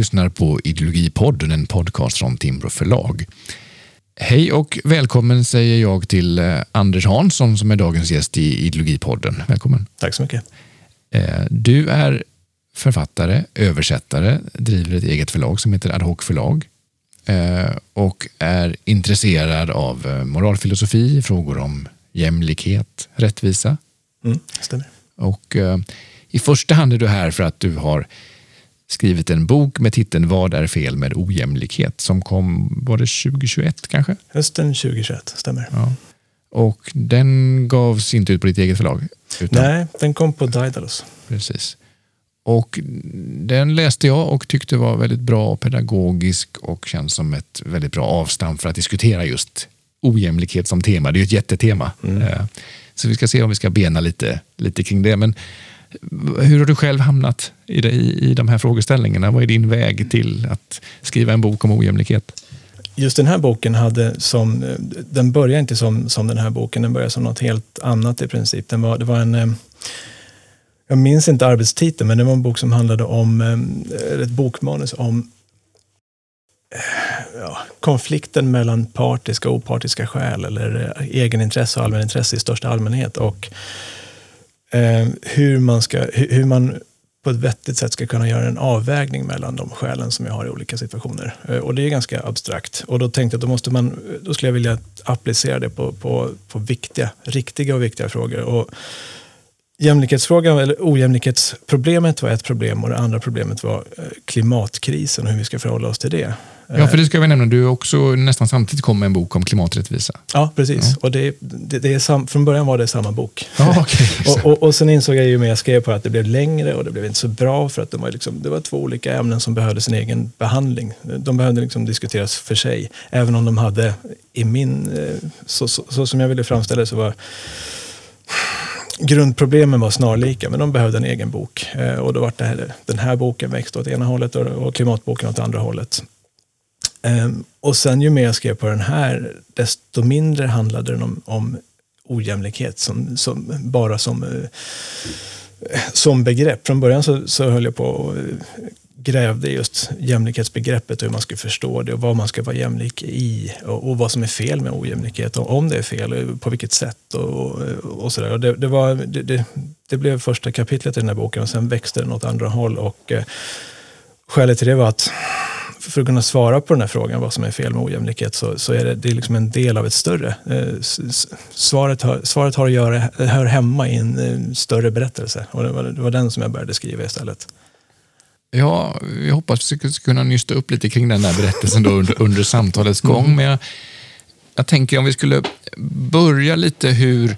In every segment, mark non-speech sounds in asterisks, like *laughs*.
lyssnar på Ideologipodden, en podcast från Timbro förlag. Hej och välkommen säger jag till eh, Anders Hansson som är dagens gäst i Ideologipodden. Välkommen. Tack så mycket. Eh, du är författare, översättare, driver ett eget förlag som heter Ad hoc förlag eh, och är intresserad av moralfilosofi, frågor om jämlikhet, rättvisa. Mm, stämmer. Och i första hand är du här för att du har skrivit en bok med titeln Vad är fel med ojämlikhet? som kom, var det 2021 kanske? Hösten 2021, stämmer. Ja. Och den gavs inte ut på ditt eget förlag? Utan... Nej, den kom på Daedalus. Precis. Och den läste jag och tyckte var väldigt bra pedagogisk och känns som ett väldigt bra avstamp för att diskutera just ojämlikhet som tema. Det är ju ett jättetema. Mm. Eh, så vi ska se om vi ska bena lite, lite kring det. Men hur har du själv hamnat i, det, i, de här frågeställningarna? Vad är din väg till att skriva en bok om ojämlikhet? Just den här boken hade som, den började inte som, som den här boken, den började som något helt annat i princip. Den var, det var en, eh, jag minns inte arbetstiteln, men det var en bok som handlade om, eh, ett bokmanus om eh, ja, konflikten mellan partiska och opartiska skäl eller egenintresse och allmänintresse i största allmänhet. Och eh, hur, man ska, hur man på ett vettigt sätt ska kunna göra en avvägning mellan de skälen som jag har i olika situationer. Eh, och det är ganska abstrakt. Och då tänkte jag att då, måste man, då skulle jag vilja applicera det på, på, på viktiga, riktiga och viktiga frågor. Och jämlikhetsfrågan, eller ojämlikhetsproblemet var ett problem och det andra problemet var eh, klimatkrisen och hur vi ska förhålla oss till det. Ja, för det ska vi nämna. Du också nästan samtidigt kom med en bok om klimaträttvisa. Ja, precis. Ja. Och det, det, det är sam, från början var det samma bok. Ja, okay. *laughs* och, och, och sen insåg jag ju mer jag skrev på att det blev längre och det blev inte så bra för att de var liksom, det var två olika ämnen som behövde sin egen behandling. De behövde liksom diskuteras för sig. Även om de hade, i min, eh, så, så, så som jag ville framställa det så var grundproblemen var snarlika, men de behövde en egen bok. Eh, och då var det här, den här boken växt åt ena hållet och klimatboken åt andra hållet. Ehm, och sen ju mer jag skrev på den här, desto mindre handlade den om, om ojämlikhet som, som, bara som, eh, som begrepp. Från början så, så höll jag på och eh, grävde just jämlikhetsbegreppet, och hur man skulle förstå det och vad man ska vara jämlik i och, och vad som är fel med ojämlikhet och om det är fel, och på vilket sätt och, och sådär. Det, det, var, det, det, det, blev första kapitlet i den här boken och sen växte den åt andra håll och eh, skälet till det var att för att kunna svara på den här frågan, vad som är fel med ojämlikhet, så, så är det, det är liksom en del av ett större... Eh, svaret, har, svaret har att göra, hör hemma i en eh, större berättelse. Och det var, det var den som jag började skriva istället. Ja, jag hoppas vi ska kunna nysta upp lite kring den här berättelsen då under, under samtalets gång. Mm. Men jag, jag tänker om vi skulle börja lite hur,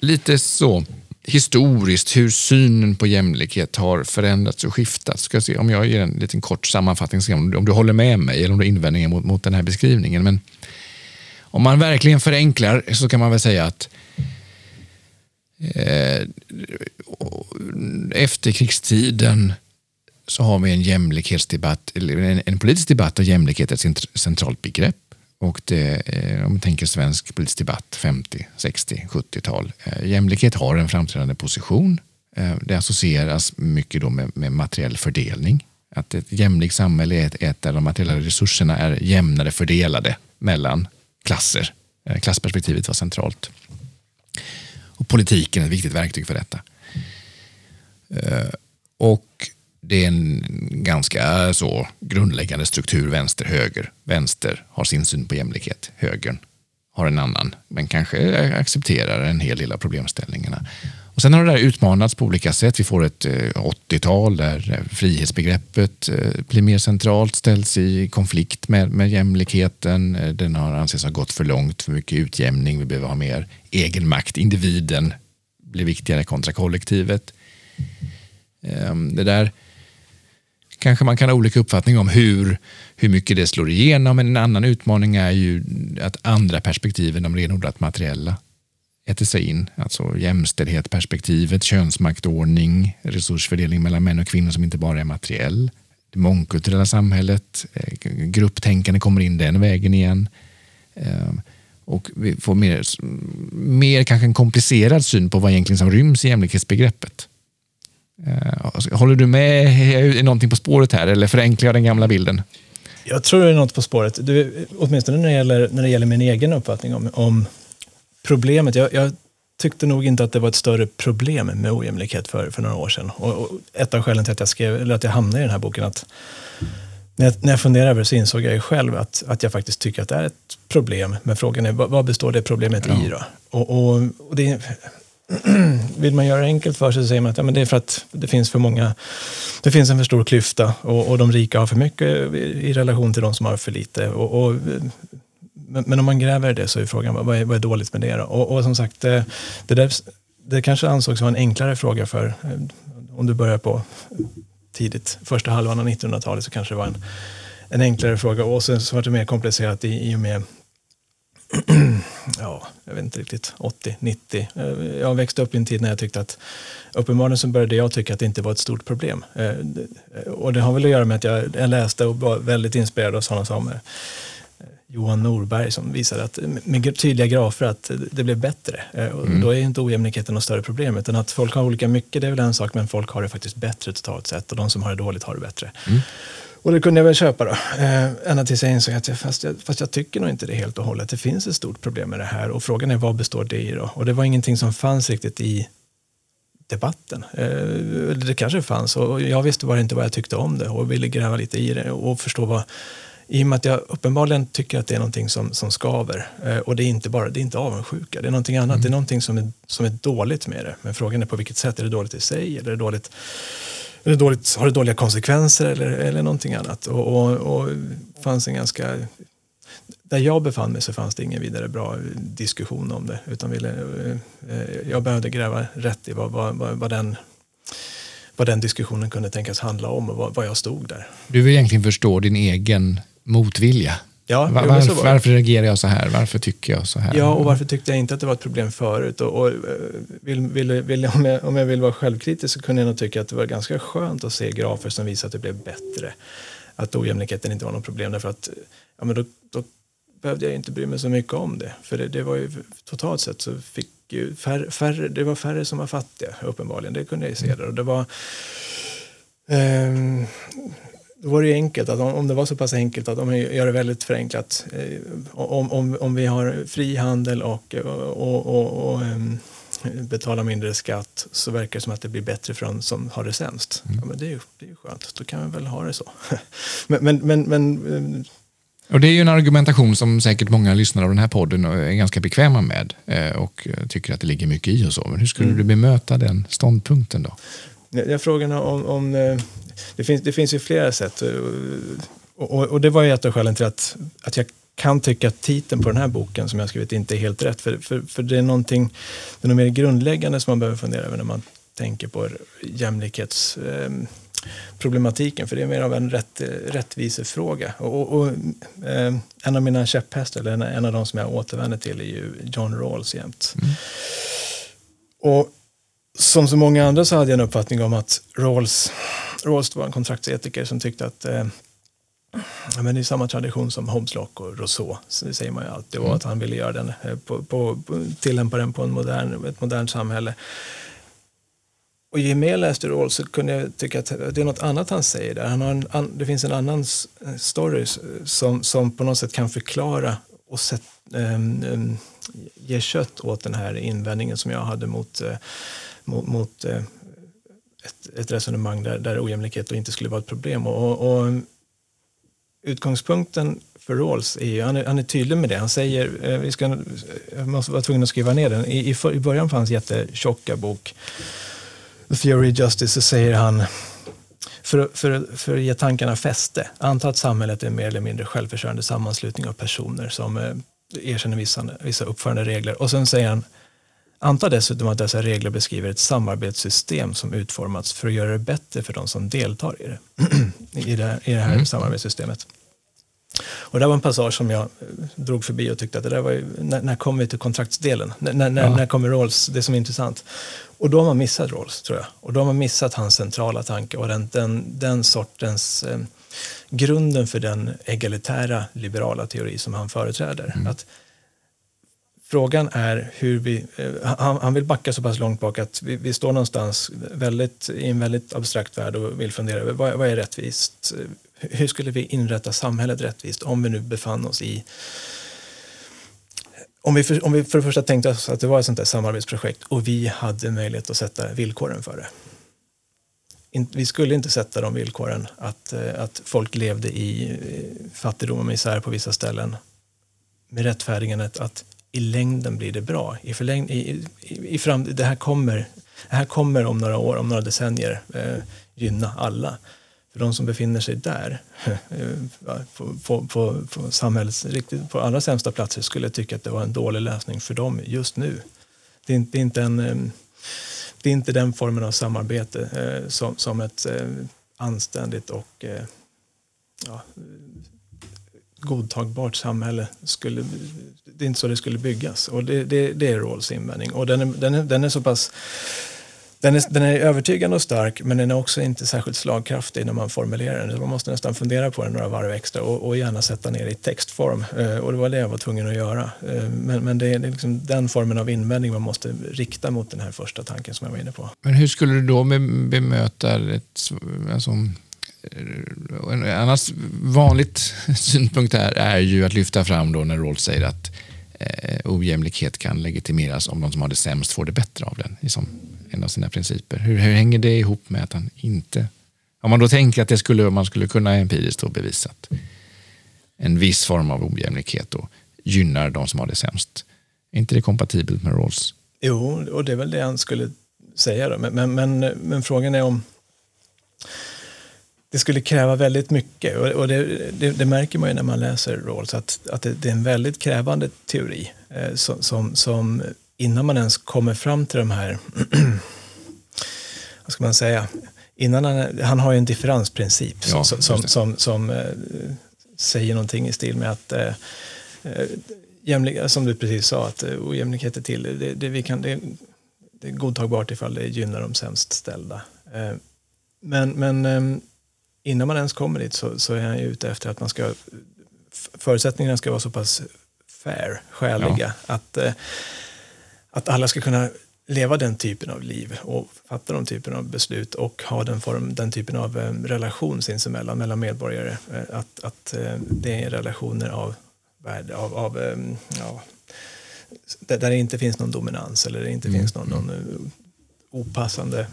lite så, historiskt hur synen på jämlikhet har förändrats och skiftat. Ska se om jag ger en liten kort sammanfattning, om, om du håller med mig eller om du har invändningar mot, mot den här beskrivningen. Men om man verkligen förenklar så kan man väl säga att eh, efterkrigstiden så har vi en jämlikhetsdebatt, en, en politisk debatt där jämlikhet är ett centralt begrepp. Och det, eh, om man tänker svensk politisk debatt 50, 60, 70-tal. Jämlikhet har en framträdande position. Eh, det associeras mycket då med, med materiell fördelning. Att ett jämlikt samhälle är ett, ett där de materiella resurserna är jämnare fördelade mellan klasser. Eh, klassperspektivet var centralt. Och politiken är ett viktigt verktyg för detta. Och det är en ganska eh, så grundläggande struktur vänster-höger. Vänster har sin syn på jämlikhet, högern har en annan, men kanske eh, accepterar en hel del av problemställningarna. Och sen har det där utmanats på olika sätt. Vi får ett eh, 80-tal där frihetsbegreppet blir mer centralt, ställs i konflikt med, med jämlikheten. Den har ansetts ha gått för långt, för mycket utjämning. Vi behöver ha mer egenmakt. Individen blir viktigare kontra kollektivet. Ehm, det där kanske man kan ha olika uppfattning om hur, hur mycket det slår igenom. Men en annan utmaning är ju att andra perspektiv än de renodlat materiella äter sig in. Alltså jämställdhetsperspektivet, könsmaktordning, resursfördelning mellan män och kvinnor som inte bara är materiell. Det mångkulturella samhället, eh, grupptänkande kommer in den vägen igen. Ehm, och vi får mer, mer kanske en komplicerad syn på vad egentligen som ryms i jämlikhetsbegreppet. Eh, håller du med? Är någonting på spåret här eller förenklar jag den gamla bilden? Jag tror det är något på spåret. Du, åtminstone när det gäller, när det gäller min egen uppfattning om, om problemet. Jag, jag, tyckte nog inte att det var ett större problem med ojämlikhet för, för några år sedan. Och, och ett av skälen till att jag, skrev, eller att jag hamnade i den här boken att när jag, när jag funderade över det så insåg jag ju själv att, att jag faktiskt tycker att det är ett problem. Men frågan är vad, vad består det problemet ja. i då? Och, och, och det, *clears throat* vill man göra det enkelt för sig så säger man att ja, men det är för att det finns för många, det finns en för stor klyfta och, och de rika har för mycket i relation till de som har för lite. Och, och men, men, om man gräver i det så är frågan vad är, vad är dåligt med det då? Och, och som sagt, det, det, där, det kanske ansågs vara en enklare fråga för eh, om du börjar på tidigt, första halvan av 1900-talet så kanske det var en, en enklare fråga och sen så var det mer komplicerat i, i och med *clears throat* ja, jag vet inte riktigt, 80, 90. Eh, jag växte upp i en tid när jag tyckte att uppenbarligen så började jag tycka att det inte var ett stort problem. Eh, och det har väl att göra med att jag, läste och var väldigt inspirerad av sådana som eh, Johan Norberg som visade att med tydliga grafer att det blev bättre. Och mm. Då är inte ojämlikheten något större problem utan att folk har olika mycket det är väl en sak men folk har det faktiskt bättre totalt sett och de som har det dåligt har det bättre. Mm. Och det kunde jag väl köpa då. Eh, ända tills jag insåg att jag, fast, jag, fast jag tycker nog inte det helt och hållet. Det finns ett stort problem med det här och frågan är vad består det i då? Och det var ingenting som fanns riktigt i debatten. Eh, det kanske fanns och jag visste bara inte vad jag tyckte om det och ville gräva lite i det och förstå vad i och med att jag uppenbarligen tycker att det är någonting som, som skaver. Eh, och det är inte bara det är inte avundsjuka, det är någonting annat. Mm. Det är någonting som är, som är dåligt med det. Men frågan är på vilket sätt. Är det dåligt i sig eller är det dåligt är det dåligt, har det dåliga konsekvenser eller, eller någonting annat? Och, och, och fanns en ganska där jag befann mig så fanns det ingen vidare bra diskussion om det. Utan ville, eh, jag behövde gräva rätt i vad, vad, vad, den, vad den diskussionen kunde tänkas handla om och vad, vad jag stod där. Du vill egentligen förstå din egen motvilja Ja, Var, varför, varför reagerar jag så här? Varför tycker jag så här? Ja, och varför tyckte jag inte att det var ett problem förut? Och, och eh, vill, vill, vill, om, jag, om jag vill vara självkritisk så kunde jag nog tycka att det var ganska skönt att se grafer som visar att det blev bättre. Att ojämlikheten inte var något problem därför att ja, men då, då behövde jag inte bry mig så mycket om det. För det, det var ju totalt sett så fick ju färre, färre, det var färre som var fattiga uppenbarligen. Det kunde jag ju se där. Och det var, um, då var det ju enkelt, att om, det var så pass enkelt att om jag gör det väldigt förenklat, eh, om, om, om vi har fri handel och, och, och, och um, betalar mindre skatt så verkar det som att det blir bättre för de som har det sämst. Mm. Ja, men det är ju det är skönt, då kan vi väl ha det så. *laughs* men, men, men, men eh, och Det är ju en argumentation som säkert många lyssnare av den här podden är ganska bekväma med eh, och tycker att det ligger mycket i och så. Men hur skulle mm. du bemöta den ståndpunkten då? Jag frågan om, om det finns, det finns ju flera sätt. Och, och, och, det var ju ett av skälen till att, att jag kan tycka att titeln på den här boken som jag skrivit inte är helt rätt. För, för, för det är någonting det är något mer grundläggande som man behöver fundera över när man tänker på jämlikhetsproblematiken. Eh, för det är mer av en rätt, rättvisefråga. Och, och eh, en av mina käpphästar, eller en, en, av de som jag återvänder till, är ju John Rawls jämt. Mm. Och som så många andra så hade jag en uppfattning om att Rawls, Rawls var en kontraktsetiker som tyckte att eh, ja, men det är samma tradition som Hobbes Locke och Rousseau, så det säger man ju alltid, och mm. att han ville göra den, eh, på, på, tillämpa den på en modern, ett modernt samhälle. Och ju mer jag läste Rawls så kunde jag tycka att det är något annat han säger där. Han har en, det finns en annan story som, som på något sätt kan förklara och sätt, um, ge kött åt den här invändningen som jag hade mot uh, mot, mot eh, ett, ett, resonemang där, där ojämlikhet inte skulle vara ett problem. Och, och utgångspunkten för Rawls är ju, han är, han är tydlig med det. Han säger, eh, vi ska, eh, jag måste vara tvungen att skriva ner den. I, i, i början på hans jättetjocka bok The Theory of Justice så säger han för, för, för att ge tankarna fäste, anta att samhället är en mer eller mindre självförsörjande sammanslutning av personer som eh, erkänner vissa, vissa uppföranderegler. Och sen säger han Anta dessutom att dessa regler beskriver ett samarbetssystem som utformats för att göra det bättre för de som deltar i det, *clears throat* i det, i det här mm. samarbetssystemet. Och det var en passage som jag eh, drog förbi och tyckte att det där var ju, när, när kommer vi till kontraktsdelen? När, när, ja. när kommer Rawls, det som är intressant? Och då har man missat Rawls, tror jag. Och då har man missat hans centrala tanke och den, den, den sortens eh, grunden för den egalitära liberala teori som han företräder. Mm. Att Frågan är hur vi, eh, han, han, vill backa så pass långt bak att vi, vi, står någonstans väldigt, i en väldigt abstrakt värld och vill fundera över vad, vad är rättvist? Hur skulle vi inrätta samhället rättvist om vi nu befann oss i om vi, för, om vi för det första tänkte oss att det var ett sånt där samarbetsprojekt och vi hade möjlighet att sätta villkoren för det. In, vi skulle inte sätta de villkoren att, eh, att folk levde i eh, fattigdom och misär på vissa ställen med rättfärdigandet att i längden blir det bra. I förläng, i, i, i fram, det, här kommer, det här kommer om några år, om några decennier eh, gynna alla. För de som befinner sig där, *laughs* eh, på, på, på, på samhällets riktigt, på allra sämsta platser, skulle tycka att det var en dålig lösning för dem just nu. Det är inte, det är inte, en, eh, det är inte den formen av samarbete eh, som, som ett eh, anständigt och eh, ja, godtagbart samhälle skulle, det är inte så det skulle byggas. Och det, det, det är Rawls invändning. Och den är, den, är, den är så pass den är, den är övertygande och stark men den är också inte särskilt slagkraftig när man formulerar den. Man måste nästan fundera på den några varv extra och, och gärna sätta ner i textform. Eh, och det var det jag var tvungen att göra. Eh, men, men det är liksom den formen av invändning man måste rikta mot den här första tanken som jag var inne på. Men hur skulle du då bemöta ett, alltså, en annars vanligt *laughs* synpunkt här är ju att lyfta fram då när Rawls säger att eh, ojämlikhet kan legitimeras om de som har det sämst får det bättre av den. Liksom en av sina principer. Hur, hur hänger det ihop med att han inte... Om man då tänker att det skulle, man skulle kunna empiriskt bevisa att en viss form av ojämlikhet då gynnar de som har det sämst. Är inte det kompatibelt med Rawls? Jo, och det är väl det han skulle säga. Då. Men, men, men, men frågan är om det skulle kräva väldigt mycket och, och det, det, det, märker man ju när man läser Rawls att, att det, det är en väldigt krävande teori eh, som, som, som, innan man ens kommer fram till de här, *clears throat* vad ska man säga, innan han, han har ju en differensprincip ja, som, som, som, som eh, säger någonting i stil med att eh, eh jämlik, som du precis sa, att eh, ojämlikhet är till, det, det, vi kan, det, det är godtagbart ifall det gynnar de sämst ställda. Eh, men, men ehm, innan man ens kommer dit så, så är han ju ute efter att man ska, förutsättningarna ska vara så pass fair, skäliga, ja. att, eh, att alla ska kunna leva den typen av liv och fatta de typen av beslut och ha den, form, den typen av eh, relation sinsemellan, mellan medborgare. Eh, att, att det är relationer av, av, av ja, där det inte finns någon dominans eller det inte mm. finns någon, någon opassande,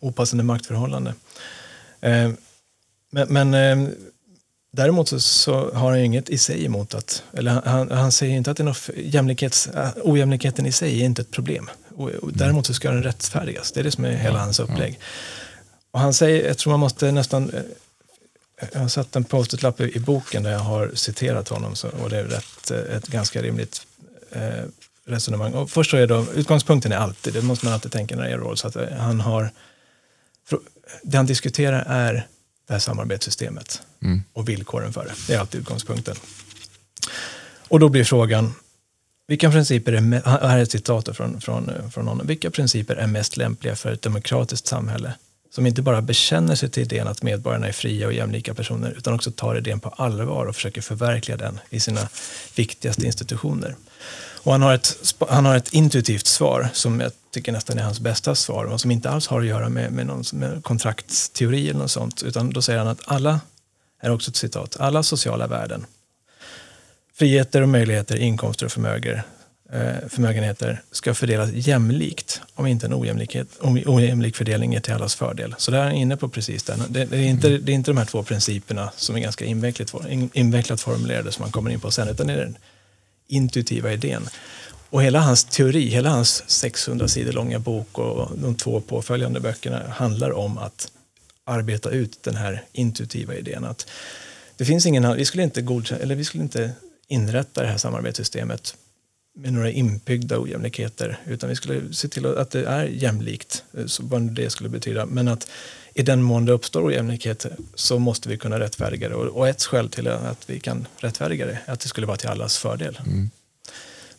opassande maktförhållande. Eh, men, men eh, däremot så, så, har han inget i sig emot att, eller han, han säger inte att det är något jämlikhets, eh, ojämlikheten i sig är inte ett problem. Och, och däremot så ska den rättfärdigas, det är det som är hela hans upplägg. Och han säger, jag tror man måste nästan, jag har satt en post-it-lapp i, i boken där jag har citerat honom så, och det är rätt, ett ganska rimligt eh, resonemang. Och först så är då, utgångspunkten är alltid, det måste man alltid tänka när det är Rawls, att han har det han diskuterar är det här samarbetssystemet mm. och villkoren för det. Det är alltid utgångspunkten. Och då blir frågan, vilka principer är, här är ett citat från, från, från honom, vilka principer är mest lämpliga för ett demokratiskt samhälle som inte bara bekänner sig till idén att medborgarna är fria och jämlika personer utan också tar idén på allvar och försöker förverkliga den i sina viktigaste institutioner. Och han har, ett, han har ett intuitivt svar som jag tycker nästan är hans bästa svar och som inte alls har att göra med, med, någon, med kontraktsteori eller något sånt. Utan då säger han att alla, är också ett citat, alla sociala värden, friheter och möjligheter, inkomster och förmöger, eh, förmögenheter ska fördelas jämlikt om inte en ojämlikhet, ojämlik fördelning är till allas fördel. Så där är han inne på precis den. Det, det, är inte, det är inte de här två principerna som är ganska invecklat, invecklat formulerade som man kommer in på sen, utan det är den intuitiva idén. Och hela hans teori, hela hans 600 sidor långa bok och de två påföljande böckerna handlar om att arbeta ut den här intuitiva idén. Att det finns ingen, vi, skulle inte godkänna, eller vi skulle inte inrätta det här samarbetssystemet med några inbyggda ojämlikheter utan vi skulle se till att det är jämlikt, eh, så vad det skulle betyda. Men att i den mån det uppstår ojämlikhet så måste vi kunna rättfärdiga det. Och ett skäl till att vi kan rättfärdiga det är att det skulle vara till allas fördel. Mm.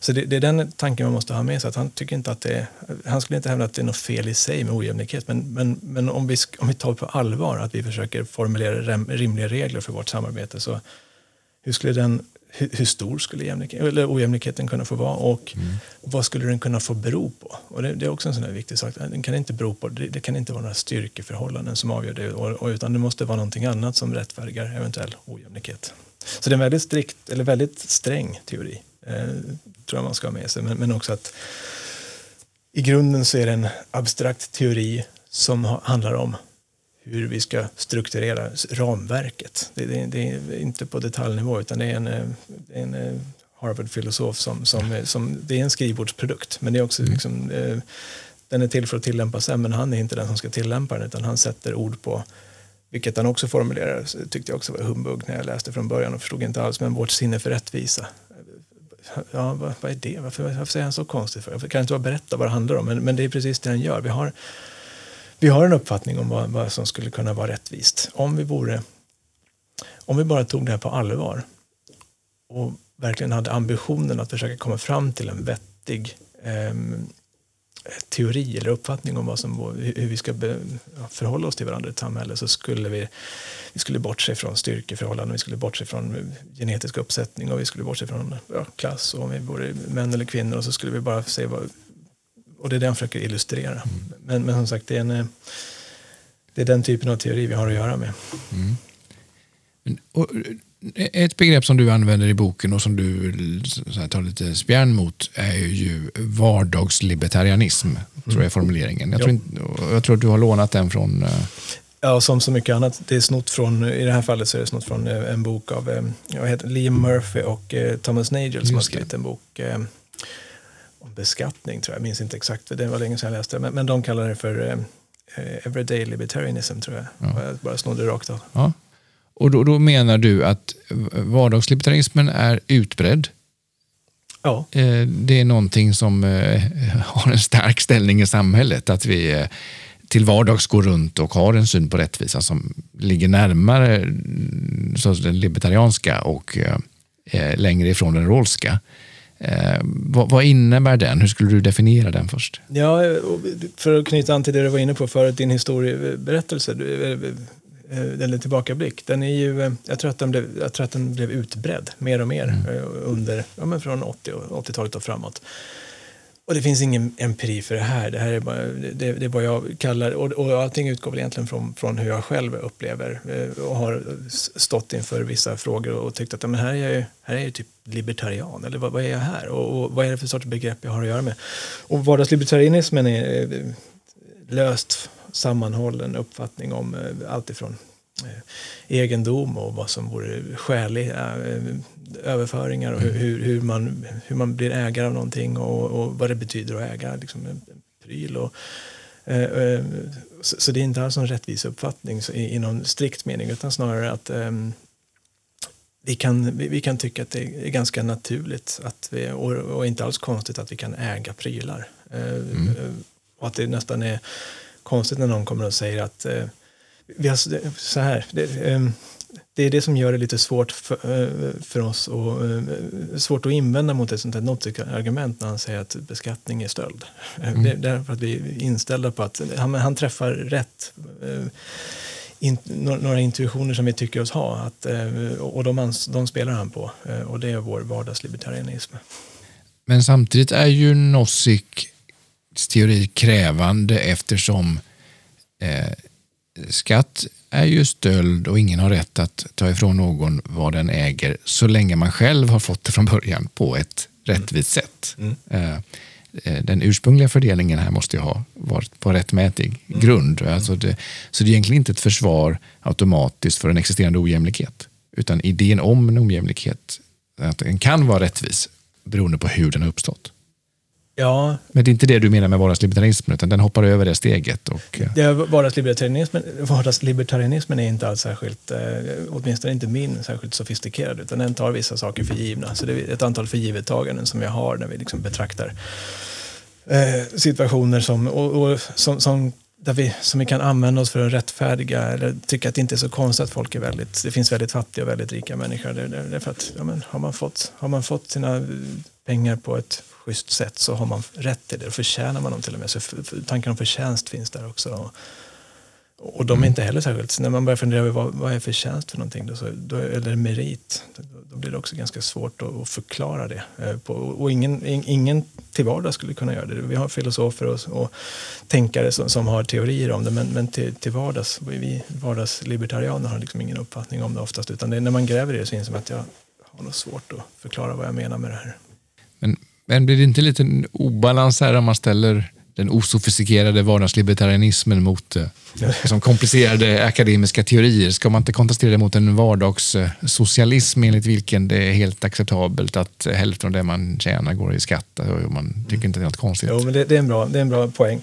Så det, det, är den tanken man måste ha med sig. Att han, tycker inte att det han skulle inte hävda att det är något fel i sig med ojämlikhet. Men, men, men om, vi, om vi tar på allvar att vi försöker formulera rimliga regler för vårt samarbete så hur skulle den hur, hur stor skulle jämlikhet, eller ojämlikheten kunna få vara och mm. vad skulle den kunna få bero på? Och det, det är också en sån här viktig sak. Den kan inte bero på, det, det kan inte vara några styrkeförhållanden som avgör det och, och, utan det måste vara någonting annat som rättfärdigar eventuell ojämlikhet. Så det är en väldigt strikt, eller väldigt sträng teori, eh, tror jag man ska ha med sig. Men, men också att i grunden så är det en abstrakt teori som handlar om hur vi ska strukturera ramverket. Det, det, det är inte på detaljnivå utan det är en, en eh, Harvard-filosof som, som, som, det är en skrivbordsprodukt men det är också mm. liksom, eh, den är till för att tillämpas men han är inte den som ska tillämpa den utan han sätter ord på vilket han också formulerar, tyckte jag också var humbug när jag läste från början och förstod inte alls, men vårt sinne för rättvisa. Ja, vad, vad är det? Varför, varför säger han så konstigt? För? Jag kan inte bara berätta vad det handlar om, men, men det är precis det han gör. Vi har, vi har en uppfattning om vad, vad som skulle kunna vara rättvist. Om vi, vore, om vi bara tog det här på allvar och verkligen hade ambitionen att försöka komma fram till en vettig eh, teori eller uppfattning om vad som, hur vi ska förhålla oss till varandra i ett samhälle så skulle vi, vi skulle bortse från styrkeförhållanden, vi skulle bortse från genetisk uppsättning och vi skulle bortse från ja, klass och om vi vore män eller kvinnor och så skulle vi bara se vad, och det är det han försöker illustrera. Mm. Men, men som sagt, det är, en, det är den typen av teori vi har att göra med. Mm. Och, ett begrepp som du använder i boken och som du här, tar lite spjärn mot är ju vardagslibertarianism, mm. tror jag är formuleringen. Jag, ja. tror inte, jag tror att du har lånat den från... Uh... Ja, som så mycket annat. Det är snott från, I det här fallet så är det snott från eh, en bok av eh, jag heter Liam Murphy och Thomas Nagel som har skrivit en bok om beskattning, tror jag. Jag minns inte exakt, det var länge sedan jag läste men, men de kallar det för Everyday Libertarianism, tror jag. Ja. Jag bara snodde rakt av. Ja. Och då, då menar du att vardagslibertarismen är utbredd? Ja. Eh, det är någonting som eh, har en stark ställning i samhället. Att vi eh, till vardags går runt och har en syn på rättvisa som ligger närmare mm, så den libertarianska och längre ifrån den rålska. vad, vad, innebär den? Hur skulle du definiera den först? Ja, för att knyta an till det du var inne på förut, din historieberättelse eller eh, tillbakablick, den är ju, eh, jag tror att den blev, jag tror att den blev utbredd mer och mer mm. Eh, under, ja, men från 80, 80-talet och framåt. Och det finns ingen empiri för det här. Det här är bara, det, det är vad jag kallar, och, och allting utgår väl egentligen från, från hur jag själv upplever och har stått inför vissa frågor och tyckt att men här, är jag, här är jag typ libertarian, eller vad, vad är jag här? Och, och, vad är det för sorts begrepp jag har att göra med? Och vardagslibertarianismen är löst sammanhållen uppfattning om eh, allt ifrån eh, egendom och vad som vore skäliga eh, överföringar och mm. hur, hur, man, hur man blir ägare av någonting och, och vad det betyder att äga liksom, en pryl. Och, så, så, det är inte alls en rättvis uppfattning i, i någon strikt mening utan snarare att um, vi kan, vi, vi, kan tycka att det är ganska naturligt att vi, och, och inte alls konstigt att vi kan äga prylar. Mm. Och att det nästan är konstigt när någon kommer och säger att eh, vi har, så här, det, eh, det, är det som gör det lite svårt för, eh, för oss och eh, svårt att invända mot ett sånt här argument när han säger att beskattning är stöld. Eh, mm. Det är därför att vi är inställda på att han, han träffar rätt in, några intuitioner som vi tycker oss ha att, och de, de spelar han på och det är vår vardagslibertarianism. Men samtidigt är ju Nozick teori krävande eftersom eh, skatt är ju stöld och ingen har rätt att ta ifrån någon vad den äger så länge man själv har fått det från början på ett rättvist sätt. Mm. Eh, eh, den ursprungliga fördelningen här måste ju ha varit på rättmätig mm. grund. Alltså det, så det är egentligen inte ett försvar automatiskt för en existerande ojämlikhet. Utan idén om en ojämlikhet, att den kan vara rättvis beroende på hur den har uppstått. Ja. Men det är inte det du menar med vardagslibertarismen, utan den hoppar över det steget? Och, det är vardagslibertarianismen, vardagslibertarianismen är inte alls särskilt, eh, åtminstone inte min, särskilt sofistikerad, utan den tar vissa saker för givna. Så det är ett antal förgivettaganden som jag har när vi liksom betraktar eh, situationer som, och, och, som, som där vi, som vi kan använda oss för att rättfärdiga eller tycka att det inte är så konstigt att folk är väldigt, det finns väldigt fattiga och väldigt rika människor. Det, det, det är för att, ja, men, har, man fått, har man fått sina pengar på ett schysst sätt så har man rätt till det. Då förtjänar man dem till och med. Så tankar om förtjänst finns där också. Och, Och de är inte heller särskilt, när man börjar fundera över vad, vad är förtjänst för någonting, då, så, då, eller merit, då, då blir det också ganska svårt att, att förklara det. Eh, på, och ingen, ingen till vardags skulle kunna göra det. Vi har filosofer och, och tänkare som, som, har teorier om det, men, men till, till vardags, vi vardagslibertarianer har liksom ingen uppfattning om det oftast, utan det, när man gräver i det så inser man att jag har nog svårt att förklara vad jag menar med det här. Men, men blir det inte lite obalans här om man ställer den osofistikerade vardagslibertarianismen mot eh, liksom komplicerade akademiska teorier. Ska man inte kontrastera det mot en vardagssocialism enligt vilken det är helt acceptabelt att hälften av det man tjänar går i skatt och man tycker inte det är något konstigt? Jo, men det, det, är, en bra, det är en bra poäng.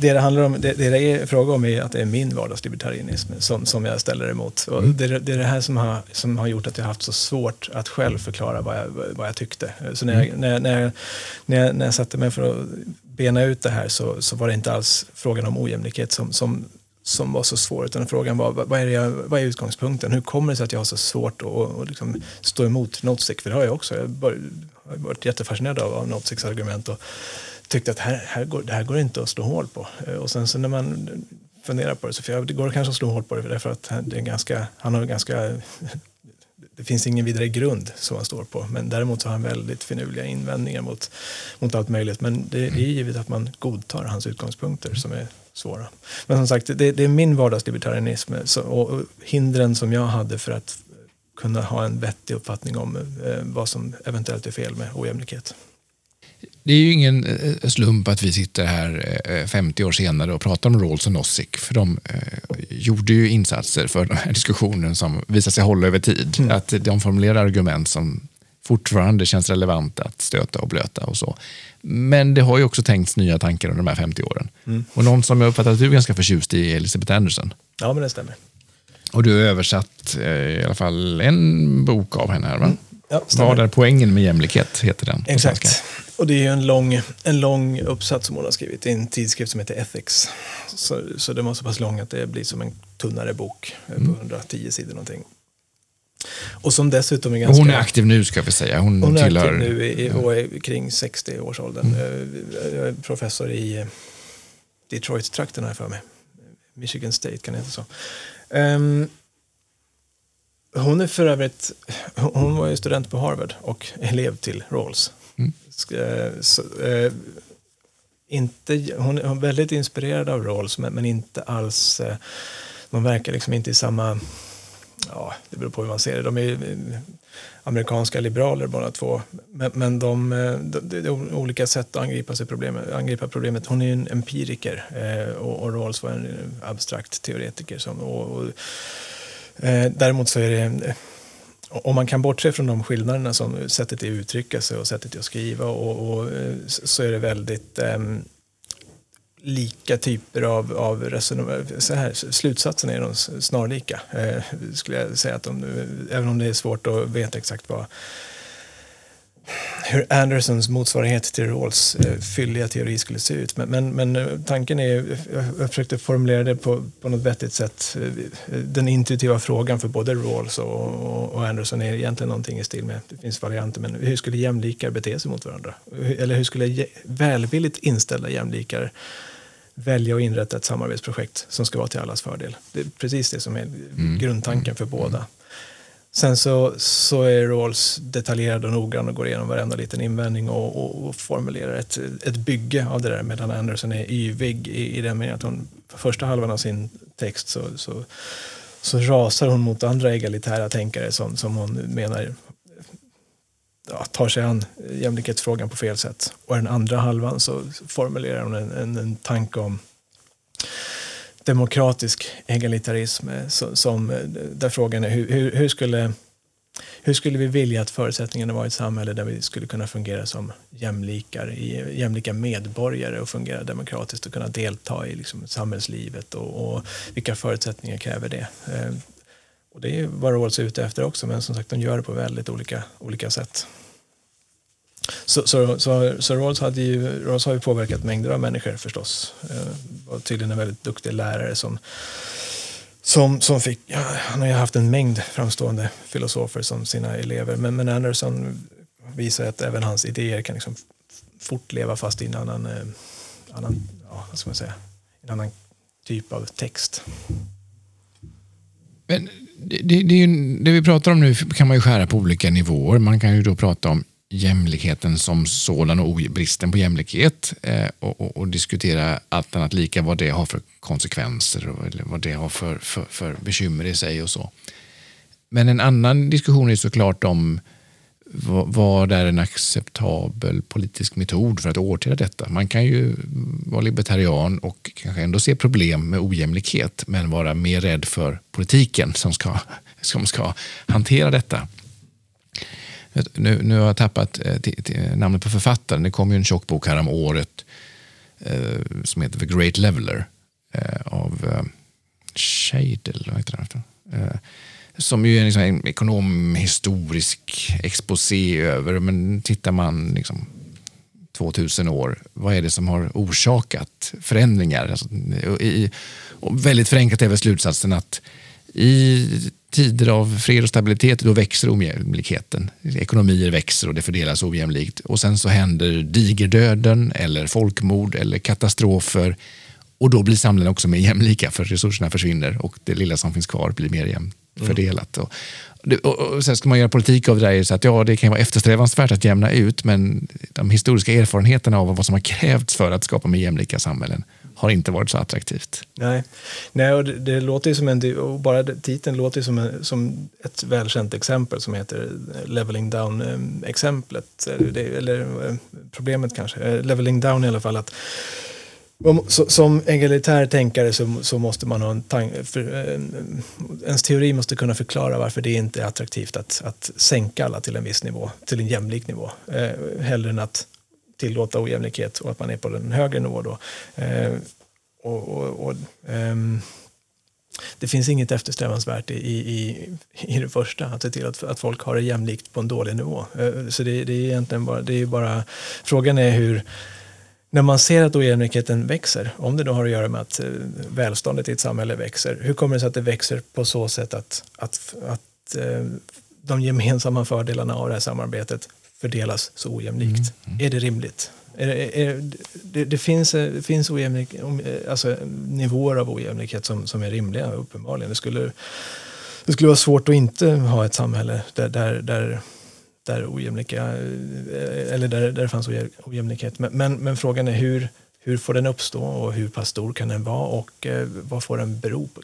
Det det, handlar om, det, det är fråga om är att det är min vardagslibertarianism som, som jag ställer emot. Och mm. det, det är det här som har, som har gjort att jag har haft så svårt att själv förklara vad jag, vad jag tyckte. Så när jag, mm. när, när, när, jag, när jag satte mig för att bena ut det här så, så var det inte alls frågan om ojämlikhet som, som, som var så svår, utan frågan var vad är, jag, vad är utgångspunkten? Hur kommer det sig att jag har så svårt att, att liksom stå emot Nozick? För det har jag också. Jag har varit jättefascinerad av, av Nozicks argument och tyckte att här, här går, det här går inte att slå hål på. Eh, och sen så när man funderar på det så för det går kanske att slå hål på det därför att det är ganska, han har ganska det finns ingen vidare grund som han står på. Men däremot så har han väldigt finurliga invändningar mot, mot allt möjligt. Men det, det är givet att man godtar hans utgångspunkter som är svåra. Men som sagt, det, det är min vardagslibertarianism och hindren som jag hade för att kunna ha en vettig uppfattning om eh, vad som eventuellt är fel med ojämlikhet. Det är ju ingen eh, slump att vi sitter här 50 eh, år senare och pratar om Rawls och Nozick, för de gjorde ju insatser för den här diskussionen som visar sig hålla över tid. Mm. Att de formulerar argument som fortfarande känns relevanta att stöta och blöta och så. Men det har ju också tänkts nya tankar under de här 50 åren. Mm. Och någon som jag uppfattar att du är ganska förtjust i är Elisabeth Anderson. Ja, men det stämmer. Och du har översatt i alla fall en bok av henne här, va? Mm. Ja, Vad är poängen med jämlikhet, heter den. Exakt. Och det är en lång, en lång uppsats som hon har skrivit i en tidskrift som heter Ethics. Så, så den var så pass lång att det blir som en tunnare bok mm. på 110 sidor någonting. Och som dessutom är ganska... Hon är aktiv nu ska vi säga. Hon, hon är tillhör... aktiv nu i, och är kring 60-årsåldern. Mm. Jag professor i eh, Detroit-trakten här för mig. Michigan State kan det heta så. Um, hon är för övrigt, hon var ju student på Harvard och elev till Rawls. Mm. Så, äh, inte, hon är väldigt inspirerad av Rawls men, men inte alls, äh, de verkar liksom inte i samma, ja det beror på hur man ser det, de är amerikanska liberaler båda två. Men, men de, de, de, de, olika sätt att angripa, sig problemet, angripa problemet. Hon är ju en empiriker eh, och, och Rawls var en eh, abstrakt teoretiker. Som, och, och Eh, däremot så är det, eh, om man kan bortse från de skillnaderna som sättet att uttrycka sig och sättet att skriva och, och eh, så är det väldigt eh, lika typer av, av resonemang. Så här, slutsatsen är de snarlika, eh, skulle jag säga. att de, Även om det är svårt att veta exakt vad hur Andersons motsvarighet till Rawls eh, fylliga teori skulle se ut. Men, men, men, eh, tanken är, jag försökte formulera det på, på något vettigt sätt. Eh, den intuitiva frågan för både Rawls och, och, och Anderson är egentligen någonting i stil med, det finns varianter, men hur skulle jämlikar bete sig mot varandra? Eller hur skulle välvilligt inställda jämlikar välja att inrätta ett samarbetsprojekt som ska vara till allas fördel? Det är precis det som är mm. grundtanken för båda. Mm. Sen så, så är Rawls detaljerad och noggrann och går igenom varenda liten invändning och, och, och, formulerar ett, ett bygge av det där medan Anderson är yvig i, i den meningen att hon på första halvan av sin text så, så, så rasar hon mot andra egalitära tänkare som, som hon menar ja, tar sig an jämlikhetsfrågan på fel sätt. Och den andra halvan så formulerar hon en, en, en tanke om demokratisk egalitarism eh, som, som, där frågan är hur, hur, hur, skulle, hur skulle vi vilja att förutsättningarna var i ett samhälle där vi skulle kunna fungera som jämlikar, jämlika medborgare och fungera demokratiskt och kunna delta i liksom samhällslivet och, och vilka förutsättningar kräver det? Eh, och det är vad Rawls är ute efter också men som sagt de gör det på väldigt olika, olika sätt. Så, så, så, så Rawls, hade ju, Rawls har ju påverkat mängder av människor förstås. Eh, var tydligen en väldigt duktig lärare som, som, som fick, ja, han har ju haft en mängd framstående filosofer som sina elever. Men, men Anderson visar att även hans idéer kan liksom fortleva fast i en annan, eh, annan ja, vad ska man säga, en annan typ av text. Men det, det, är ju, det vi pratar om nu kan man ju skära på olika nivåer. Man kan ju då prata om jämlikheten som sådan och bristen på jämlikhet eh, och, och, och, diskutera allt annat lika vad det har för konsekvenser och, vad det har för, för, för bekymmer i sig och så. Men en annan diskussion är såklart om vad är en acceptabel politisk metod för att åtgärda detta? Man kan ju vara libertarian och kanske ändå se problem med ojämlikhet men vara mer rädd för politiken som ska, som ska hantera detta. Nu, nu har jag tappat eh, namnet på författaren. Det kom ju en tjock bok här om året eh, som heter The Great Leveler eh, av eh, Shadel. Vad heter den? Eh, som ju är liksom en ekonomhistorisk exposé över, men tittar man liksom 2000 år, vad är det som har orsakat förändringar? Alltså, i, väldigt förenklat är väl slutsatsen att i tider av fred och stabilitet, då växer ojämlikheten. Ekonomier växer och det fördelas ojämlikt. Och sen så händer digerdöden eller folkmord eller katastrofer. Och då blir samhällena också mer jämlika för resurserna försvinner och det lilla som finns kvar blir mer jämnt mm. fördelat. Och, och, och, sen ska man göra politik av det där, så att ja, det kan vara eftersträvansvärt att jämna ut, men de historiska erfarenheterna av vad som har krävts för att skapa mer jämlika samhällen har inte varit så attraktivt. Nej, Nej och det, det låter ju som en, och bara titeln låter som, en, som ett välkänt exempel som heter leveling down-exemplet. Ehm, eller ehm, problemet kanske, eh, leveling down i alla fall. att som egalitär tänkare så, så, måste man ha en tanke, eh, ens teori måste kunna förklara varför det inte är attraktivt att, att sänka alla till en viss nivå, till en jämlik nivå, eh, hellre än att tillåta ojämlikhet och att man är på den högre nivå då. Eh, och, och, och ehm, det finns inget eftersträvansvärt i, i, i det första, att se till att, att folk har det jämlikt på en dålig nivå. Eh, så det, det är egentligen bara, det är bara, frågan är hur när man ser att ojämlikheten växer, om det då har att göra med att eh, välståndet i ett samhälle växer, hur kommer det sig att det växer på så sätt att, att, att eh, de gemensamma fördelarna av det här samarbetet fördelas så ojämlikt? Mm. Mm. Är det rimligt? Är, är, det, det, finns, det eh, finns ojämlik, alltså, nivåer av ojämlikhet som, som är rimliga, uppenbarligen. Det skulle, det skulle vara svårt att inte ha ett samhälle där, där, där där, ojämlika, eh, eller där, där det fanns ojämlikhet. Men, men, men, frågan är hur, hur får den uppstå och hur pass stor kan den vara och eh, vad får den bero på?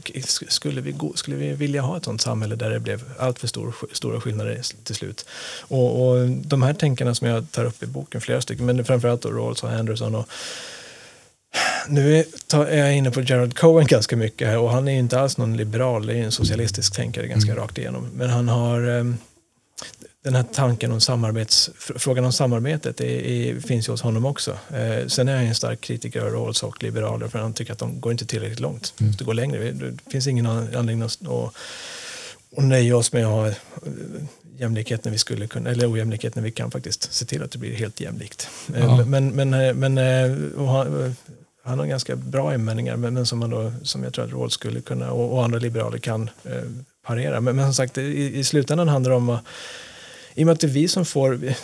Skulle vi, gå, skulle vi vilja ha ett sådant samhälle där det blev allt för stor, stora skillnader till slut? Och, och, de här tänkarna som jag tar upp i boken, flera stycken, men framförallt då Rawls och Anderson och nu är jag inne på Gerald Cohen ganska mycket här och han är ju inte alls någon liberal, det är en socialistisk tänkare ganska mm. rakt igenom. Men han har eh, den här tanken om samarbets, frågan om samarbetet är, är, finns ju hos honom också. Eh, sen är jag en stark kritiker av Rawls och liberaler för han tycker att de går inte tillräckligt långt. Mm. Det går längre. Det finns ingen anledning att, att, att nöja oss med att ha eh, jämlikhet när vi skulle kunna, eller ojämlikhet när vi kan faktiskt se till att det blir helt jämlikt. Eh, ja. Men, men, eh, men han, han, har ganska bra invändningar men, men som, man då, som jag tror att Rawls skulle kunna och, och andra liberaler kan eh, parera. Men, men som sagt, i, i slutändan handlar det om att i och med att det är vi som får, vi,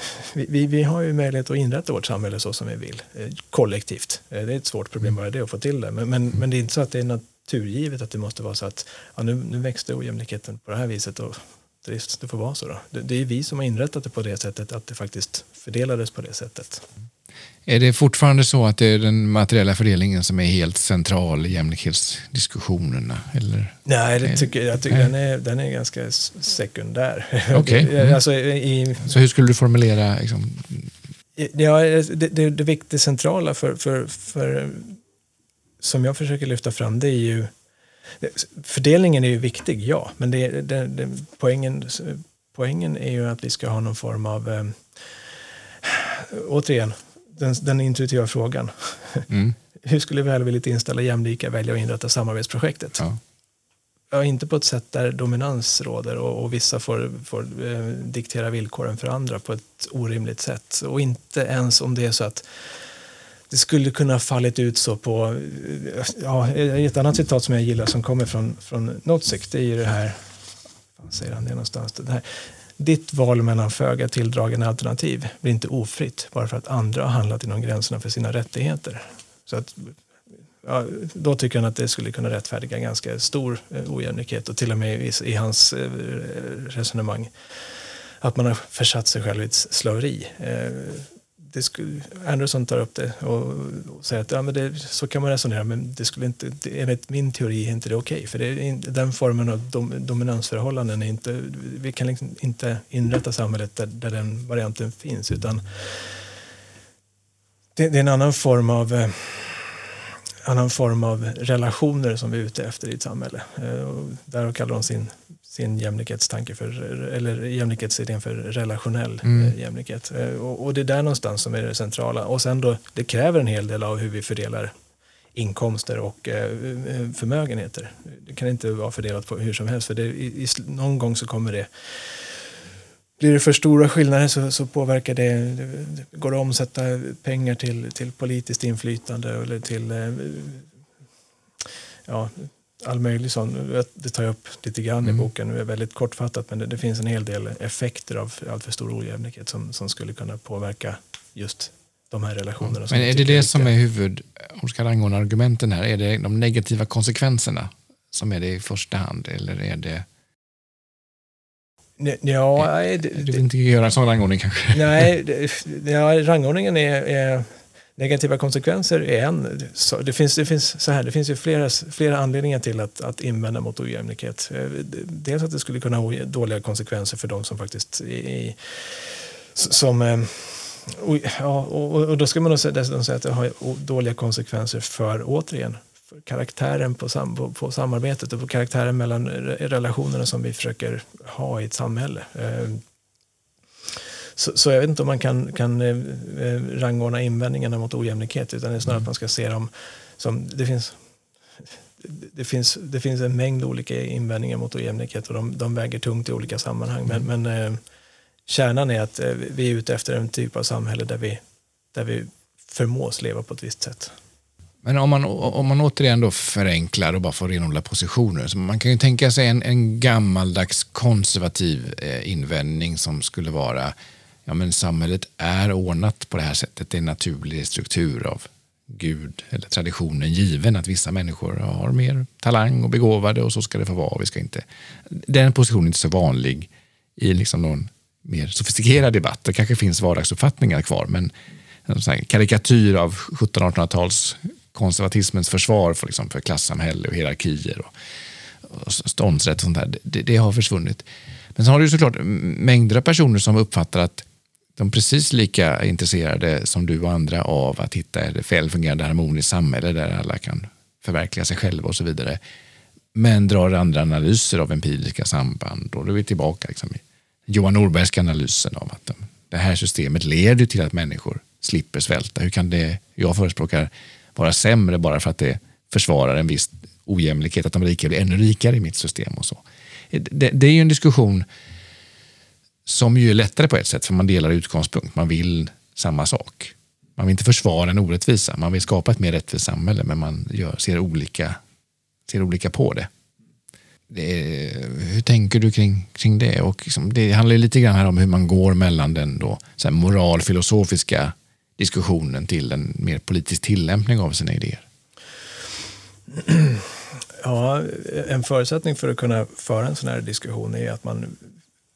vi, vi, har ju möjlighet att inrätta vårt samhälle så som vi vill, eh, kollektivt. Eh, det är ett svårt problem bara det att få till det. Men, men, men det är inte så att det är naturgivet att det måste vara så att ja, nu, nu växte ojämlikheten på det här viset och det, det får vara så. Då. Det, det är vi som har inrättat det på det sättet, att det faktiskt fördelades på det sättet. Är det fortfarande så att det är den materiella fördelningen som är helt central i jämlikhetsdiskussionerna? Eller? Nej, det tycker, jag tycker den, är, den är ganska sekundär. *laughs* Okay. Mm. Alltså, så hur skulle du formulera? Liksom? Ja, det, det, det, det centrala för, för, för, som jag försöker lyfta fram det är ju Fördelningen är ju viktig, ja, men det, det, det, poängen, poängen är ju att vi ska ha någon form av eh, återigen, den, den intuitiva frågan. Mm. *laughs* Hur skulle välvilligt inställa jämlika välja att inrätta samarbetsprojektet? Ja. ja. inte på ett sätt där dominans råder och, och vissa får, får eh, diktera villkoren för andra på ett orimligt sätt. Och inte ens om det är så att det skulle kunna ha fallit ut så på, ja, ett annat citat som jag gillar som kommer från, från Nozick, det är ju det här, vad säger han det någonstans, det här, ditt val mellan föga tilldragande alternativ blir inte ofritt bara för att andra har handlat inom gränserna för sina rättigheter. Så att ja, då tycker han att det skulle kunna rättfärdiga ganska stor eh, ojämlikhet och till och med i, i hans eh, resonemang att man har försatt sig själv i ett slaveri. Eh, det skulle, Anderson tar upp det och, och säger att ja, men det, så kan man resonera men det skulle inte, det, enligt min teori är inte det okej. Okay, för det är den formen av dom, dominansförhållanden är inte, vi kan liksom inte inrätta samhället där, där den varianten finns utan det, det är en annan form av eh, annan form av relationer som vi är ute efter i ett samhälle. Eh, där kallar de sin, sin jämlikhetstanke för, eller jämlikhetsidén för relationell mm. Eh, jämlikhet. Eh, och, och, det är där någonstans som är det centrala. Och sen då, det kräver en hel del av hur vi fördelar inkomster och förmögenheter. Det kan inte vara fördelat på hur som helst för det, i, någon gång så kommer det blir det för stora skillnader så, så påverkar det, det, går att omsätta pengar till, till politiskt inflytande eller till eh, ja, all möjlig sån. Det tar jag upp lite grann mm. i boken, det är väldigt kortfattat men det, det, finns en hel del effekter av alltför stor ojämlikhet som, som skulle kunna påverka just de här relationerna. Men är det det som är huvud, om ska rangordna argumenten här, är det de negativa konsekvenserna som är det i första hand eller är det Ja, det, du vill inte göra en sån rangordning kanske? Nej, *laughs* det, ja, rangordningen är, är, negativa konsekvenser är en. Det, finns, det, finns, så här, det finns ju flera, flera anledningar till att, att invända mot ojämlikhet. Eh, dels att det skulle kunna ha dåliga konsekvenser för de som faktiskt är, som eh, Ja, och, då ska man dessutom säga att det har dåliga konsekvenser för, återigen, karaktären på, sam, på, på, samarbetet och på karaktären mellan relationerna som vi försöker ha i ett samhälle. Eh, så, så, jag vet inte om man kan, kan eh, eh, rangordna invändningarna mot ojämlikhet utan det är snarare mm. att man ska se dem som, det finns det finns, det finns en mängd olika invändningar mot ojämlikhet och de, de väger tungt i olika sammanhang. Mm. Men, men eh, kärnan är att eh, vi är ute efter en typ av samhälle där vi, där vi förmås leva på ett visst sätt. Men om man, om man återigen då förenklar och bara får renodla positioner. Så man kan ju tänka sig en, en gammaldags konservativ eh, invändning som skulle vara ja, men samhället är ordnat på det här sättet. Det är en naturlig struktur av Gud eller traditionen given att vissa människor har mer talang och begåvade och så ska det få vara. Vi ska inte. Den positionen är inte så vanlig i liksom någon mer sofistikerad debatt. Det kanske finns vardagsuppfattningar kvar men en karikatyr av 1700-1800-tals konservatismens försvar för, liksom, för klassamhälle och hierarkier och, och ståndsrätt och sånt där, det, det, har försvunnit. Men sen har du såklart mängder av personer som uppfattar att de är precis lika intresserade som du och andra av att hitta ett välfungerande harmoniskt samhälle där alla kan förverkliga sig själva och så vidare. Men drar andra analyser av empiriska samband. Då är vi tillbaka liksom i Johan Norbergska analysen av att det här systemet leder till att människor slipper svälta. Hur kan det jag förespråkar vara sämre bara för att det försvarar en viss ojämlikhet, att de rika blir ännu rikare i mitt system och så. Det, det är ju en diskussion som ju är lättare på ett sätt, för man delar utgångspunkt. Man vill samma sak. Man vill inte försvara en orättvisa, man vill skapa ett mer rättvist samhälle, men man gör, ser, olika, ser olika på det. det hur tänker du kring, kring det? Och liksom, det handlar lite grann här om hur man går mellan den då, så moralfilosofiska diskussionen till en mer politisk tillämpning av sina idéer? Ja, en förutsättning för att kunna föra en sån här diskussion är att man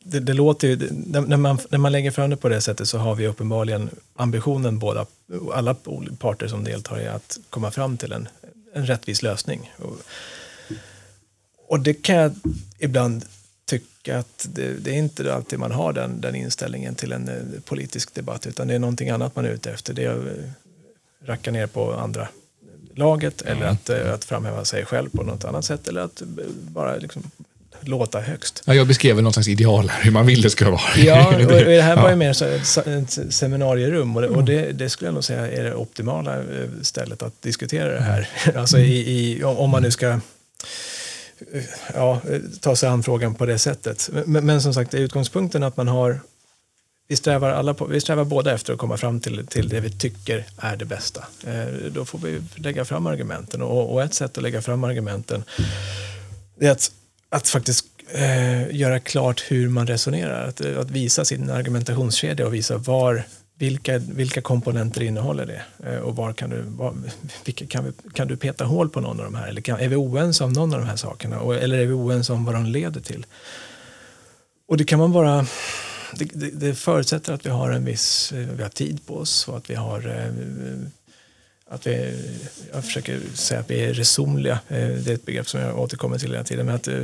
det, det låter ju, när, man, när man lägger fram det på det sättet så har vi uppenbarligen ambitionen, båda, alla parter som deltar i att komma fram till en, en rättvis lösning. Och, och det kan jag ibland tycka att det, det, är inte alltid man har den, den inställningen till en eh, politisk debatt utan det är någonting annat man är ute efter. Det är att eh, racka ner på andra laget mm. eller att, eh, att framhäva sig själv på något annat sätt eller att bara liksom låta högst. Ja, jag beskrev någon slags ideal hur man vill det ska vara. Ja, och det här var ju mer ett seminarierum och, det, och det, det, skulle jag nog säga är det optimala stället att diskutera det här. Alltså i, i, om man nu ska ja, ta sig an frågan på det sättet. Men, men som sagt, utgångspunkten att man har vi strävar, alla på, vi strävar båda efter att komma fram till, till det vi tycker är det bästa. Eh, då får vi lägga fram argumenten och, och, ett sätt att lägga fram argumenten är att, att faktiskt eh, göra klart hur man resonerar. Att, eh, att visa sin argumentationskedja och visa var vilka, vilka komponenter innehåller det? Eh, och var kan du, var, vilka, kan, vi, kan du peta hål på någon av de här? Eller kan, är vi oense om någon av de här sakerna? Och, eller är vi oense om vad de leder till? Och det kan man bara... Det, det, det förutsätter att vi har en viss... Eh, vi har tid på oss och att vi har eh, att vi, jag försöker säga att vi är resonliga. Eh, det är ett begrepp som jag återkommer till hela tiden. Men att eh,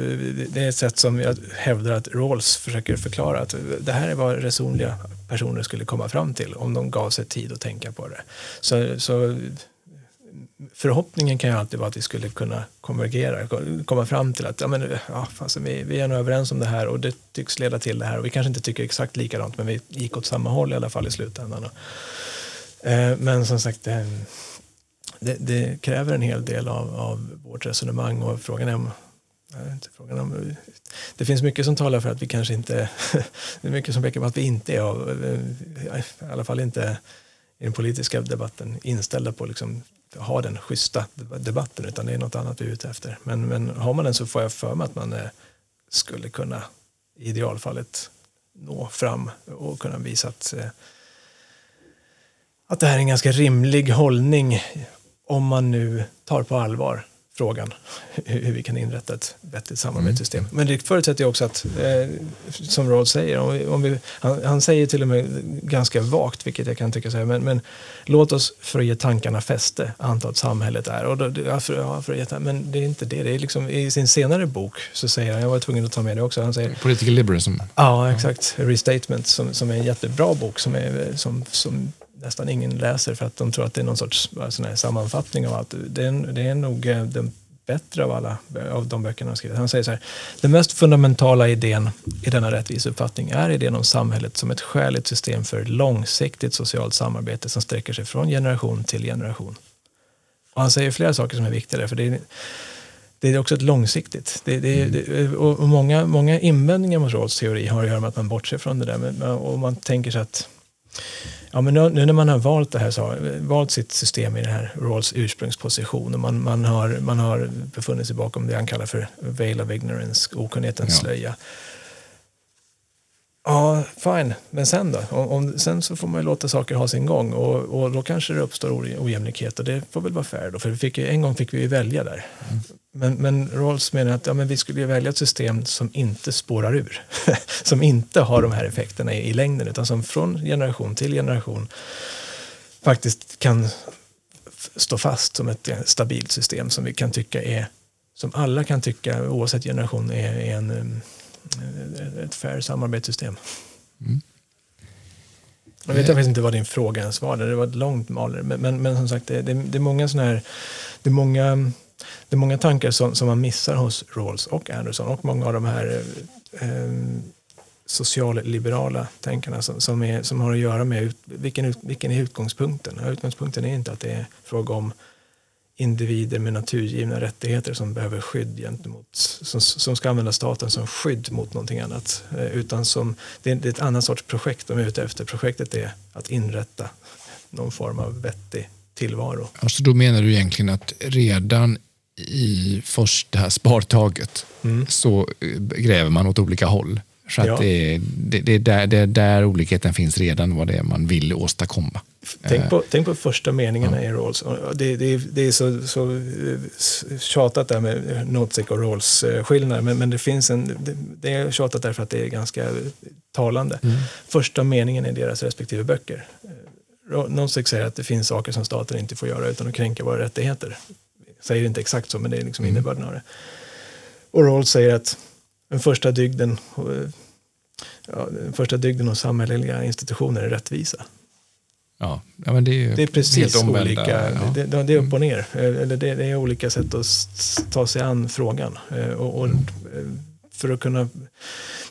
det är ett sätt som jag hävdar att Rawls försöker förklara. att Det här är vad resonliga personer skulle komma fram till om de gav sig tid att tänka på det. Så, så förhoppningen kan ju alltid vara att vi skulle kunna konvergera, komma fram till att ja, men, ja, alltså, vi, vi är nog överens om det här och det tycks leda till det här och vi kanske inte tycker exakt likadant men vi gick åt samma håll i alla fall i slutändan. Eh, men som sagt, det, det, kräver en hel del av, av vårt resonemang och frågan är om inte frågan om, det finns mycket som talar för att vi kanske inte, *laughs* det är mycket som pekar på att vi inte är av, i alla fall inte i den politiska debatten inställda på liksom ha den schyssta debatten utan det är något annat vi är ute efter. Men, men har man den så får jag för mig att man eh, skulle kunna i idealfallet nå fram och kunna visa att, eh, att det här är en ganska rimlig hållning om man nu tar på allvar frågan hur vi kan inrätta ett vettigt samarbetssystem. Mm. Men det förutsätter ju också att, eh, som Rawls säger, om om vi, han, han, säger till och med ganska vagt, vilket jag kan tycka så här, men, men låt oss för att ge tankarna fäste anta att samhället är. Och då, ja, för, ja, för att ge, men det är inte det. det är liksom, I sin senare bok så säger han, jag var tvungen att ta med det också, han säger Political liberalism. Ja, exakt. Restatement, som, som är en jättebra bok som, är, som, som nästan ingen läser för att de tror att det är någon sorts sån sammanfattning av allt. Det är, det är nog eh, den bättre av alla av de böckerna han skrivit. Han säger så här, den mest fundamentala idén i denna rättviseuppfattning är idén om samhället som ett skäligt system för långsiktigt socialt samarbete som sträcker sig från generation till generation. Och han säger flera saker som är viktiga där, för det är, det är också ett långsiktigt. Det, det, mm. det, och många, många invändningar mot Rawls teori har att göra med att man bortser från det där. och man tänker sig att Ja, men nu, nu, när man har valt, det här, så, valt sitt system i den här Rawls ursprungsposition och man, man, har, man har befunnit sig bakom det han kallar för veil of ignorance, okunnighetens ja. slöja. Ja, fine, men sen då? Om, om, sen så får man ju låta saker ha sin gång och, och då kanske det uppstår ojämlikhet och det får väl vara fair då, för vi fick, en gång fick vi ju välja där. Mm. Men, men Rawls menar att ja, men vi skulle välja ett system som inte spårar ur. *laughs* som inte har de här effekterna i, i längden utan som från generation till generation faktiskt kan stå fast som ett stabilt system som vi kan tycka är, som alla kan tycka oavsett generation är, är en, ett fair samarbetssystem. Mm. Jag vet jag faktiskt inte vad din fråga ens var, det var ett långt maler. Men, men, men som sagt, det, det, det är många sådana här, det är många det är många tankar som, som man missar hos Rawls och Anderson och många av de här eh, eh socialliberala tänkarna som, som, är, som har att göra med ut, vilken, vilken är utgångspunkten. Utgångspunkten är inte att det är fråga om individer med naturgivna rättigheter som behöver skydd gentemot, som, som ska använda staten som skydd mot någonting annat. Eh, utan som, det är, det är ett annat sorts projekt de är ute efter. Projektet är att inrätta någon form av vettig tillvaro. Alltså då menar du egentligen att redan i först det här spartaget mm. så gräver man åt olika håll. Så ja. det, är, det, det, är där, det är där olikheten finns redan, vad det är man vill åstadkomma. Tänk på, tänk på första meningarna ja. i Rawls. Det, det, det är så, så eh, tjatat där med Nozick och Rawls eh, skillnader, men, men det finns en, det, det är tjatat därför att det är ganska talande. Mm. Första meningen i deras respektive böcker. Nozick säger att det finns saker som staten inte får göra utan att kränka våra rättigheter säger inte exakt så, men det är liksom mm. innebörden av det. Och Rawls säger att den första dygden, ja, den första dygden hos samhälleliga institutioner är rättvisa. Ja, ja men det är, det är precis olika, ja. det, det, är upp och ner. Eller det, det, är olika sätt att ta sig an frågan. Eh, och, och mm. För att kunna,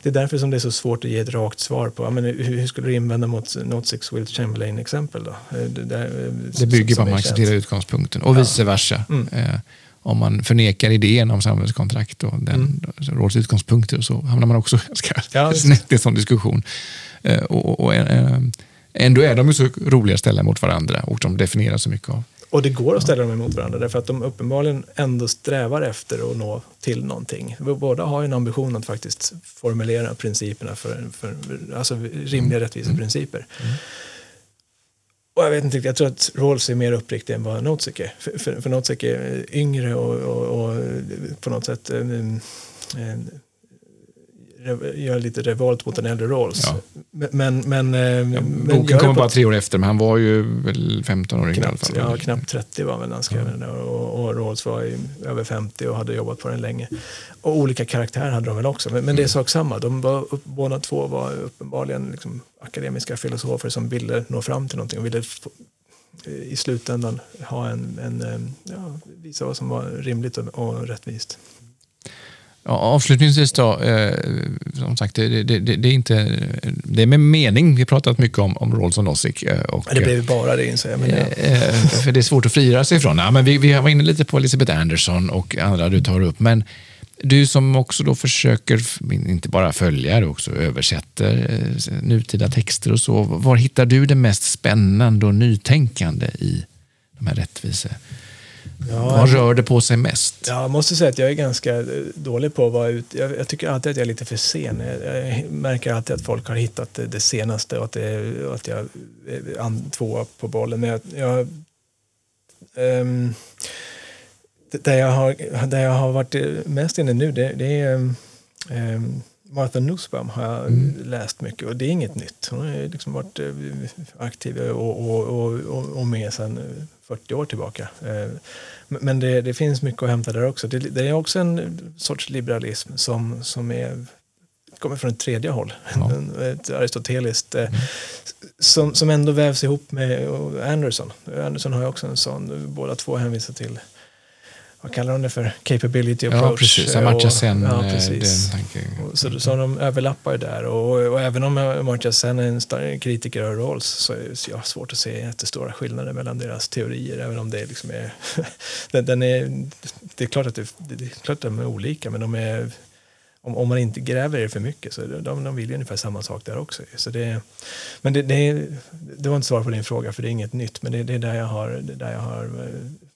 det är därför som det är så svårt att ge ett rakt svar på men hur, hur skulle du invända mot Nozick's Will Chamberlain-exempel. Då? Eh, det, det bygger på att man accepterar utgångspunkten och ja. vice versa. Mm. Eh, om man förnekar idén om samhällskontrakt och den mm. råds utgångspunkter så hamnar man också *laughs* ganska ja, snett i en sån diskussion. Eh, och, och, eh, ändå är de ju så roliga ställen mot varandra och de definierar så mycket av och det går att ställa dem emot varandra därför att de uppenbarligen ändå strävar efter att nå till någonting. Båda har en ambition att faktiskt formulera principerna för, för alltså rimliga mm. rättviseprinciper. Mm. och jag vet inte, jag tror att Rawls är mer uppriktig än vad Notesic är. För, för, för Notesic är yngre och, och, och på något sätt um, um, gör lite revolt mot en äldre Rawls. Ja. Men, men, eh, ja, boken kommer bara tre år efter, men han var ju väl 15 år knappt, i alla fall. Ja, knappt 30 var väl när han skrev ja. den. Och, och Rawls var i, över 50 och hade jobbat på den länge. Och olika karaktärer hade de väl också, men, men det är mm. sak samma. De var, båda två var uppenbarligen liksom akademiska filosofer som ville nå fram till någonting och ville i slutändan ha en, en, eh, ja, visa vad som var rimligt och, och rättvist. Avslutningsvis då, eh, som sagt, det, det, det, det, är inte, det är med mening. Vi har pratat mycket om, om Rolls och Nozick. Eh, och, det blev bara det inser jag. Men eh, eh, för det är svårt att frigöra sig ifrån. Ja, men vi, vi var inne lite på Elisabeth Anderson och andra du tar upp. Men du som också då försöker, inte bara följa, också översätter eh, nutida texter och så. Var hittar du det mest spännande och nytänkande i de här rättvise Ja, Vad rör det på sig mest? Jag måste säga att jag är ganska dålig på att vara ute. Jag, jag, tycker alltid att jag är lite för sen. Jag, jag märker alltid att folk har hittat det, det senaste och att, det, och att jag är tvåa på bollen. Men jag, jag um, där, jag har, där jag har varit mest inne nu, det, det är um, Martha Nussbaum har jag mm. läst mycket och det är inget nytt. Hon har liksom varit eh, aktiv och, och, och, och med sedan 40 år tillbaka. Eh, men det, det, finns mycket att hämta där också. Det, det, är också en sorts liberalism som, som är, kommer från ett tredje håll. Ja. *laughs* Ett aristoteliskt. Eh, mm. Som, som ändå vävs ihop med Anderson. Anderson har ju också en sån, båda två hänvisar till vad kallar de det för? Capability approach. Ja, precis. Amartya Sen. Ja, eh, precis. så, så de överlappar ju där. Och, och även om Amartya Sen är en kritiker av Rawls så är det svårt att se jättestora skillnader mellan deras teorier. Även om det liksom är, *laughs* den, den är... Det är klart att det, det är klart att de är olika, men de är om, om, man inte gräver i det för mycket så de, de vill ju ungefär samma sak där också. Så det, men det, det, det var inte svar på din fråga för det är inget nytt men det, det är där jag har, det där jag har eh,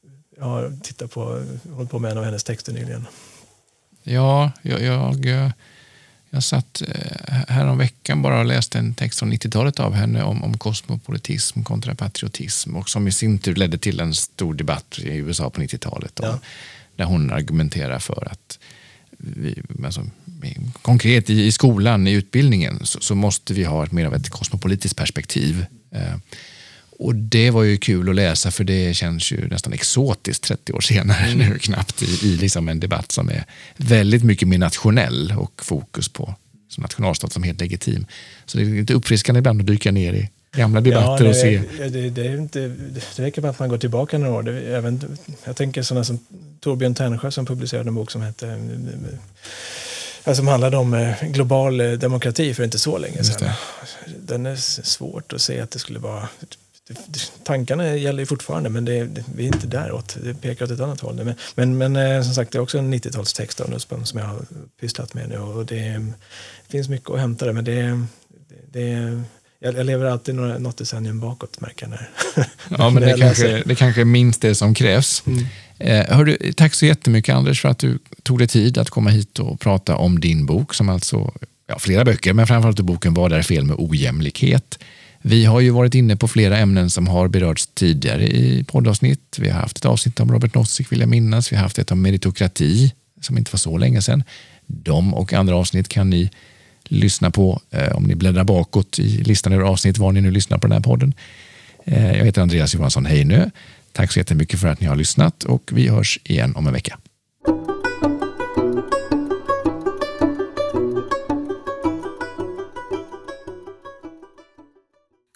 jag har tittat på, hållit på med en av hennes texter nyligen. Ja, jag, jag, jag satt eh, härom veckan bara och läste en text från 90-talet av henne om, om kosmopolitism kontra patriotism och som i sin tur ledde till en stor debatt i USA på 90-talet. Ja. Där hon argumenterar för att vi, alltså, konkret i, i skolan, i utbildningen, så, så, måste vi ha ett, mer av ett kosmopolitiskt perspektiv. Eh, och det var ju kul att läsa för det känns ju nästan exotiskt 30 år senare mm. nu knappt i, i liksom en debatt som är väldigt mycket mer nationell och fokus på som nationalstat som helt legitim. Så det är lite uppfriskande ibland att dyka ner i gamla debatter ja, och se. Det, det, är inte, det räcker med att man går tillbaka några år. Det, även, jag tänker sådana som Torbjörn Tännsjö som publicerade en bok som hette som handlade om eh, global eh, demokrati för inte så länge sedan. Den är svårt att se att det skulle vara tankarna gäller ju fortfarande men det, det, vi är inte däråt. Det pekar åt ett annat håll. Men, men, men eh, som sagt, det är också en 90-talstext av Nussbaum som jag har pysslat med nu och det, det finns mycket att hämta där men det, det, jag, lever alltid några, något decennium bakåt märker jag när, Ja, *laughs* men det, kanske, det kanske är minst det som krävs. Mm. Eh, hördu, tack så jättemycket Anders för att du tog dig tid att komma hit och prata om din bok som alltså, ja, flera böcker, men framförallt boken Vad är fel med ojämlikhet? Vi har ju varit inne på flera ämnen som har berörts tidigare i poddavsnitt. Vi har haft ett avsnitt om Robert Nozick vill jag minnas. Vi har haft ett om meritokrati som inte var så länge sedan. De och andra avsnitt kan ni lyssna på eh, om ni bläddrar bakåt i listan över avsnitt var ni nu lyssnar på den här podden. Eh, jag heter Andreas Johansson Heinö. Tack så jättemycket för att ni har lyssnat och vi hörs igen om en vecka.